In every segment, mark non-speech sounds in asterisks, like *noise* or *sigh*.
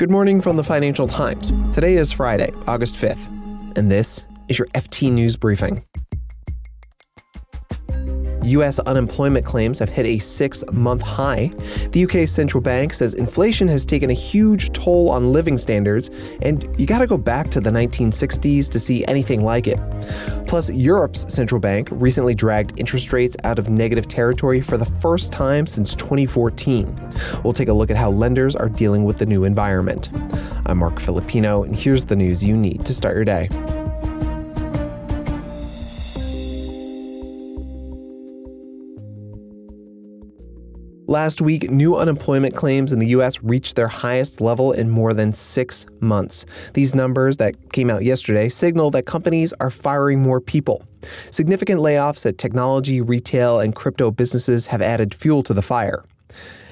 Good morning from the Financial Times. Today is Friday, August 5th, and this is your FT News Briefing. US unemployment claims have hit a six month high. The UK central bank says inflation has taken a huge toll on living standards, and you gotta go back to the 1960s to see anything like it. Plus, Europe's central bank recently dragged interest rates out of negative territory for the first time since 2014. We'll take a look at how lenders are dealing with the new environment. I'm Marc Filippino, and here's the news you need to start your day. Last week, new unemployment claims in the U.S. reached their highest level in more than six months. These numbers that came out yesterday signal that companies are firing more people. Significant layoffs at technology, retail, and crypto businesses have added fuel to the fire.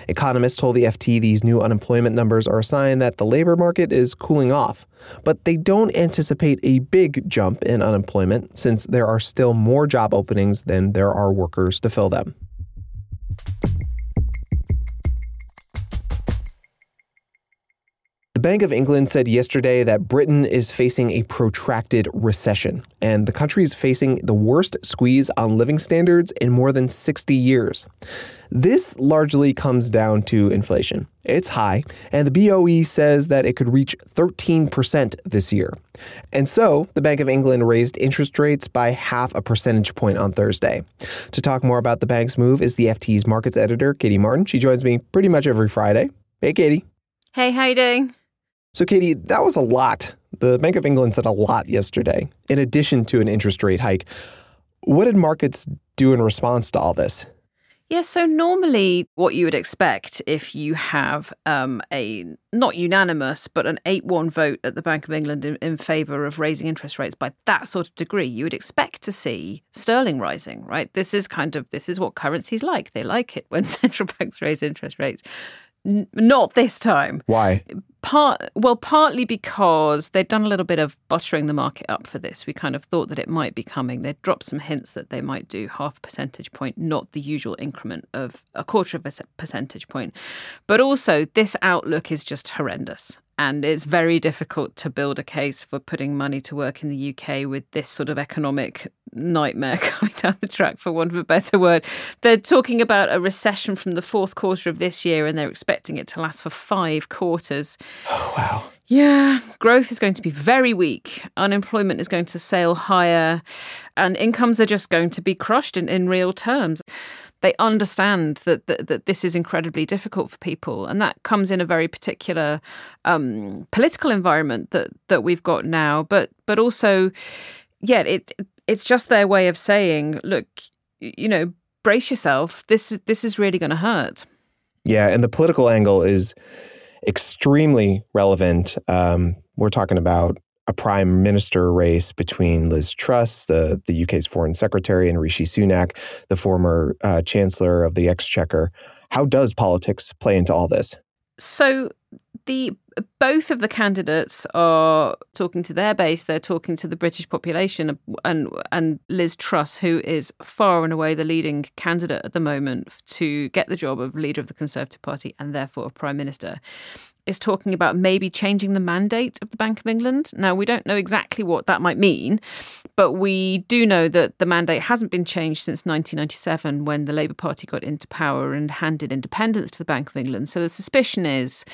Economists told the FT these new unemployment numbers are a sign that the labor market is cooling off. But they don't anticipate a big jump in unemployment since there are still more job openings than there are workers to fill them. The Bank of England said yesterday that Britain is facing a protracted recession, and the country is facing the worst squeeze on living standards in more than 60 years. This largely comes down to inflation. It's high, and the BOE says that it could reach 13% this year. And so, the Bank of England raised interest rates by half a percentage point on Thursday. To talk more about the bank's move is the FT's markets editor, Katie Martin. She joins me pretty much every Friday. Hey, Katie. Hey, how you doing? So, Katie, that was a lot. The Bank of England said a lot yesterday, in addition to an interest rate hike. What did markets do in response to all this? Yeah, so normally what you would expect if you have um, a not unanimous, but an 8 1 vote at the Bank of England in, in favour of raising interest rates by that sort of degree, you would expect to see sterling rising, right? This is kind of this is what currencies like. They like it when *laughs* central banks raise interest rates. N- not this time. Why? Part well, partly because they'd done a little bit of buttering the market up for this. We kind of thought that it might be coming. They'd dropped some hints that they might do half percentage point, not the usual increment of a quarter of a percentage point. But also, this outlook is just horrendous. And it's very difficult to build a case for putting money to work in the UK with this sort of economic nightmare *laughs* coming down the track, for want of a better word. They're talking about a recession from the fourth quarter of this year, and they're expecting it to last for five quarters. *sighs* Oh, wow. Yeah, growth is going to be very weak. Unemployment is going to sail higher, and incomes are just going to be crushed in, in real terms they understand that, that, that this is incredibly difficult for people, and that comes in a very particular um, political environment that that we've got now. But but also, yeah, it it's just their way of saying, look, you know, brace yourself. This this is really going to hurt. Yeah, and the political angle is extremely relevant. Um, we're talking about a prime minister race between Liz Truss, the, the UK's foreign secretary, and Rishi Sunak, the former uh, chancellor of the exchequer. How does politics play into all this? So the both of the candidates are talking to their base. They're talking to the British population, and and Liz Truss, who is far and away the leading candidate at the moment to get the job of leader of the Conservative Party and therefore of prime minister, is talking about maybe changing the mandate of the Bank of England. Now, we don't know exactly what that might mean, but we do know that the mandate hasn't been changed since 1997 when the Labour Party got into power and handed independence to the Bank of England. So the suspicion is,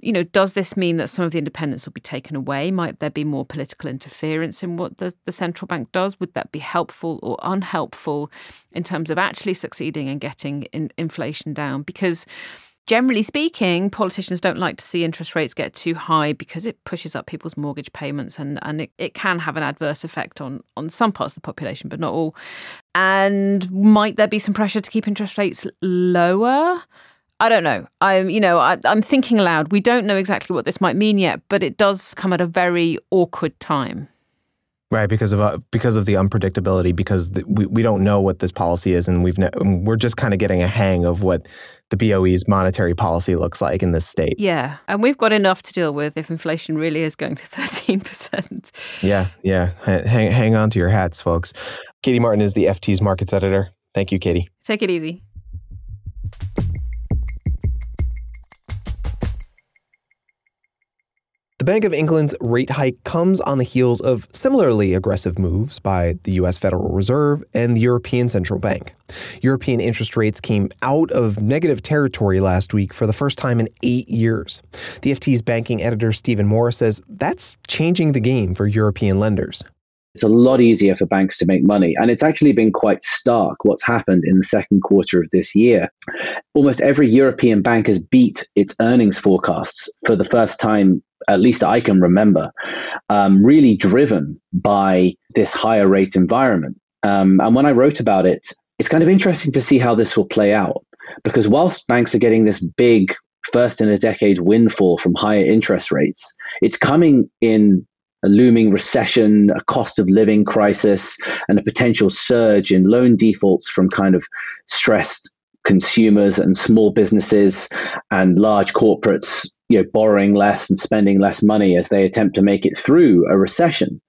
you know, does this mean that some of the independence will be taken away? Might there be more political interference in what the, the central bank does? Would that be helpful or unhelpful in terms of actually succeeding and getting in, inflation down? Because Generally speaking, politicians don't like to see interest rates get too high because it pushes up people's mortgage payments and, and it, it can have an adverse effect on, on some parts of the population, but not all. And might there be some pressure to keep interest rates lower? I don't know. I'm, you know, I, am thinking aloud. We don't know exactly what this might mean yet, but it does come at a very awkward time. Right, because of uh, because of the unpredictability, because the, we we don't know what this policy is, and we've ne- we're just kind of getting a hang of what the BOE's monetary policy looks like in this state. Yeah, and we've got enough to deal with if inflation really is going to *laughs* thirteen percent. Yeah, yeah. Hang hang on to your hats, folks. Katie Martin is the FT's markets editor. Thank you, Katie. Take it easy. The Bank of England's rate hike comes on the heels of similarly aggressive moves by the US Federal Reserve and the European Central Bank. European interest rates came out of negative territory last week for the first time in eight years. The FT's banking editor Stephen Morris says that's changing the game for European lenders. It's a lot easier for banks to make money. And it's actually been quite stark what's happened in the second quarter of this year. Almost every European bank has beat its earnings forecasts for the first time at least I can remember, um, really driven by this higher rate environment. Um, and when I wrote about it, it's kind of interesting to see how this will play out because whilst banks are getting this big first in a decade windfall from higher interest rates, it's coming in a looming recession, a cost of living crisis, and a potential surge in loan defaults from kind of stressed consumers and small businesses and large corporates you know borrowing less and spending less money as they attempt to make it through a recession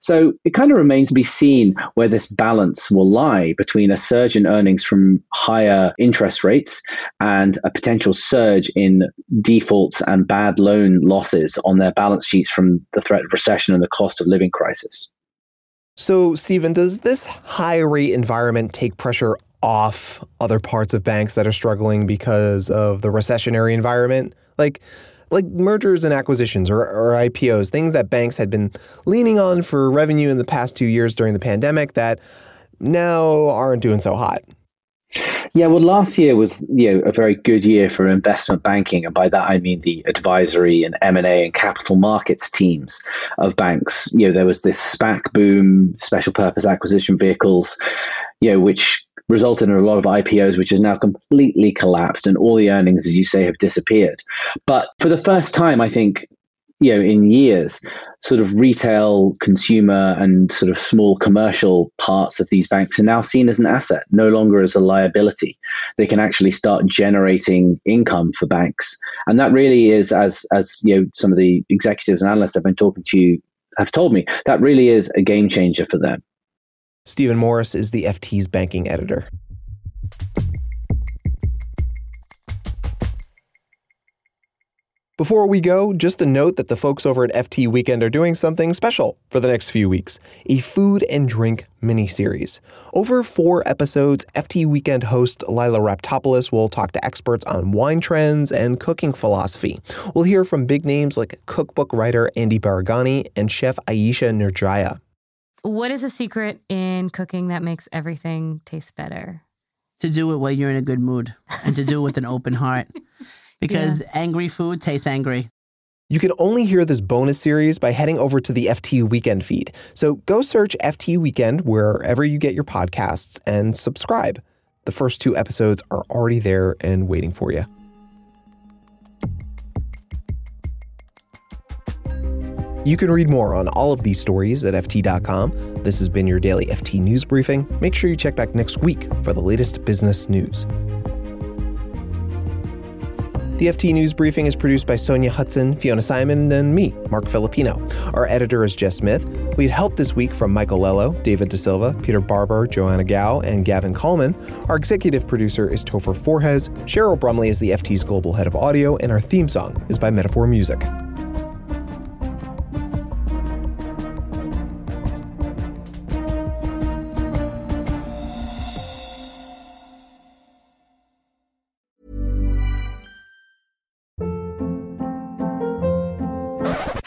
so it kind of remains to be seen where this balance will lie between a surge in earnings from higher interest rates and a potential surge in defaults and bad loan losses on their balance sheets from the threat of recession and the cost of living crisis. So, Stephen, does this high rate environment take pressure off other parts of banks that are struggling because of the recessionary environment? Like, like mergers and acquisitions or, or, IPOs, things that banks had been leaning on for revenue in the past two years during the pandemic that now aren't doing so hot. Yeah, well, last year was you know a very good year for investment banking, and by that I mean the advisory and M and A and capital markets teams of banks. You know, there was this SPAC boom, special purpose acquisition vehicles, you know, which resulted in a lot of IPOs, which has now completely collapsed, and all the earnings, as you say, have disappeared. But for the first time, I think, you know, in years, sort of retail, consumer, and sort of small commercial parts of these banks are now seen as an asset, no longer as a liability. They can actually start generating income for banks, and that really is, as as you know, some of the executives and analysts I've been talking to have told me, that really is a game changer for them. Stephen Morris is the FT's banking editor. Before we go, just a note that the folks over at FT Weekend are doing something special for the next few weeks a food and drink mini series. Over four episodes, FT Weekend host Lila Raptopoulos will talk to experts on wine trends and cooking philosophy. We'll hear from big names like cookbook writer Andy Baraghani and chef Ayesha Nurdjaja. What is a secret in cooking that makes everything taste better? To do it while you're in a good mood and to do it with an open *laughs* heart. Because yeah. angry food tastes angry. You can only hear this bonus series by heading over to the FT Weekend feed. So go search FT Weekend wherever you get your podcasts and subscribe. The first two episodes are already there and waiting for you. You can read more on all of these stories at FT.com. This has been your daily FT News Briefing. Make sure you check back next week for the latest business news. The FT News Briefing is produced by Sonja Hudson, Fiona Symon, and me, Marc Filippino. Our editor is Jess Smith. We had help this week from Michael Lello, David De Silva, Peter Barber, Joanna Gao, and Gavin Kallmann. Our executive producer is Topher Forhecz. Cheryl Brumley is the FT's global head of audio, and our theme song is by Metaphor Music.